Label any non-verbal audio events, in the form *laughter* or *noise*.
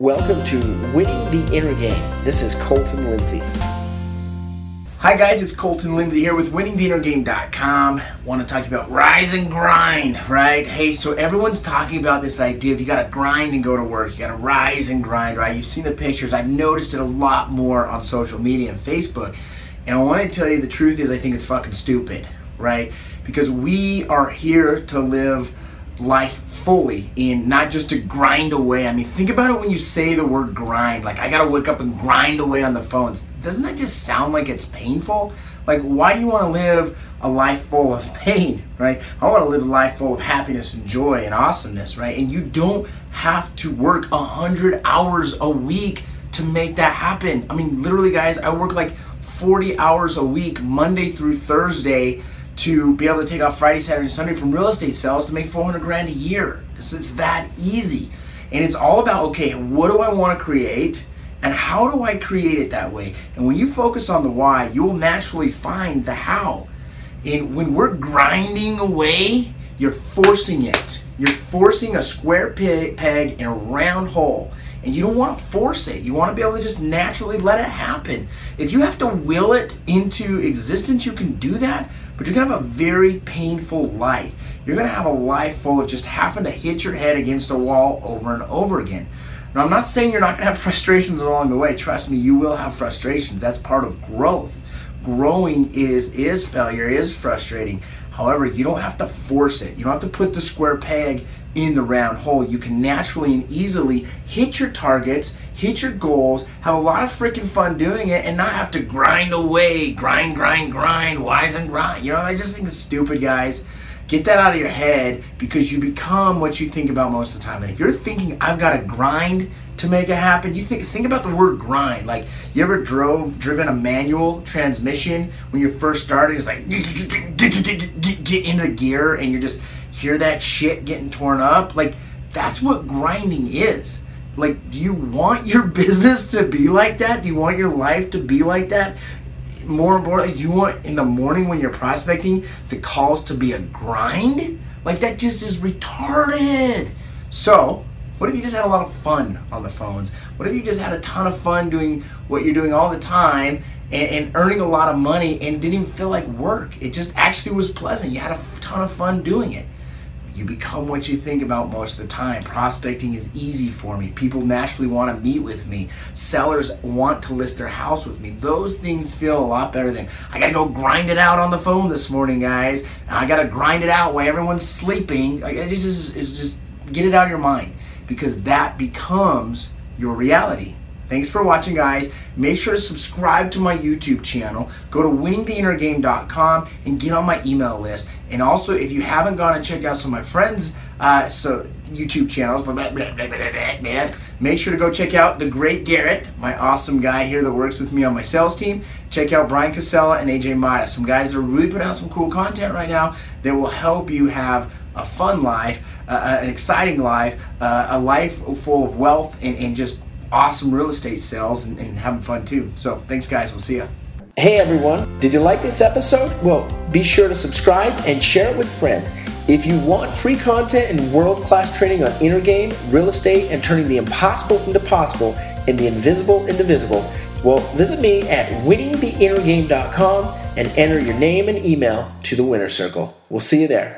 Welcome to Winning the Inner Game. This is Colton Lindsay. Hi guys, it's Colton Lindsay here with winningtheinnergame.com. Want to talk about rise and grind, right? Hey, so everyone's talking about this idea of you got to grind and go to work. You got to rise and grind, right? You've seen the pictures. I've noticed it a lot more on social media and Facebook. And I want to tell you the truth is I think it's fucking stupid, right? Because we are here to live life fully in not just to grind away. I mean, think about it when you say the word grind. Like, I gotta wake up and grind away on the phones. Doesn't that just sound like it's painful? Like, why do you wanna live a life full of *laughs* pain, right? I wanna live a life full of happiness and joy and awesomeness, right? And you don't have to work a hundred hours a week to make that happen. I mean, literally, guys, I work like 40 hours a week, Monday through Thursday to be able to take off Friday, Saturday, and Sunday from real estate sales to make 400 grand a year. It's, it's that easy. And it's all about okay, what do I want to create? And how do I create it that way? And when you focus on the why, you'll naturally find the how. And when we're grinding away, you're forcing it. You're forcing a square peg in a round hole. And you don't want to force it. You want to be able to just naturally let it happen. If you have to will it into existence, you can do that, but you're going to have a very painful life. You're going to have a life full of just having to hit your head against a wall over and over again. Now, I'm not saying you're not going to have *laughs* frustrations along the way. Trust me, you will have frustrations. That's part of growth. Growing is is failure, is frustrating. However, you don't have to force it. You don't have to put the square peg in the round hole. You can naturally and easily hit your targets, hit your goals, have a lot of freaking fun doing it, and not have to grind away, grind, grind, grind, wise and grind. You know, I just think it's stupid, guys. Get that out of your head because you become what you think about most of the time. And if you're thinking, I've got to grind to make it happen, you think think about the word grind. Like you ever drove driven a manual transmission when you're first started? it's like get into gear and you're just hear that shit getting torn up. Like, that's what grinding is. Like, do you want your *laughs* business to be like that? Do you want your life to be like that? More importantly, you want in the morning when you're prospecting the calls to be a grind? Like, that just is retarded. So, what if you just had a lot of fun on the phones? What if you just had a ton of fun doing what you're doing all the time and, and, earning a lot of money and didn't even feel like work? It just actually was pleasant. You had a ton of fun doing it. You become what you think about most of the time. Prospecting is easy for me. People naturally want to meet with me. Sellers want to list their house with me. Those things feel a lot better than I got to go grind it out on the phone this morning, guys. I got to grind it out while everyone's sleeping. It's just, it's just get it out of your mind because that becomes your reality. Thanks for watching, guys. Make sure to subscribe to my YouTube channel. Go to winningtheinnergame.com and get on my email list. And also, if you haven't gone and checked out some of my friends' uh, so YouTube channels, blah, blah, blah, make sure to go check out the Great Garrett, my awesome guy here that works with me on my sales team. Check out Brian Casella and AJ Mata, some guys are really putting out some cool content right now that will help you have a fun life, uh, an exciting life, uh, a life full of wealth, and, and just awesome real estate sales and, and having fun too. So thanks, guys. We'll see you. Hey everyone, did you like this episode? Well, be sure to subscribe and share it with a friend. If you want free content and world class training on inner game, real estate, and turning the impossible into possible and the invisible into visible, well, visit me at winningtheinnergame.com and enter your name and email to the winner circle. We'll see you there.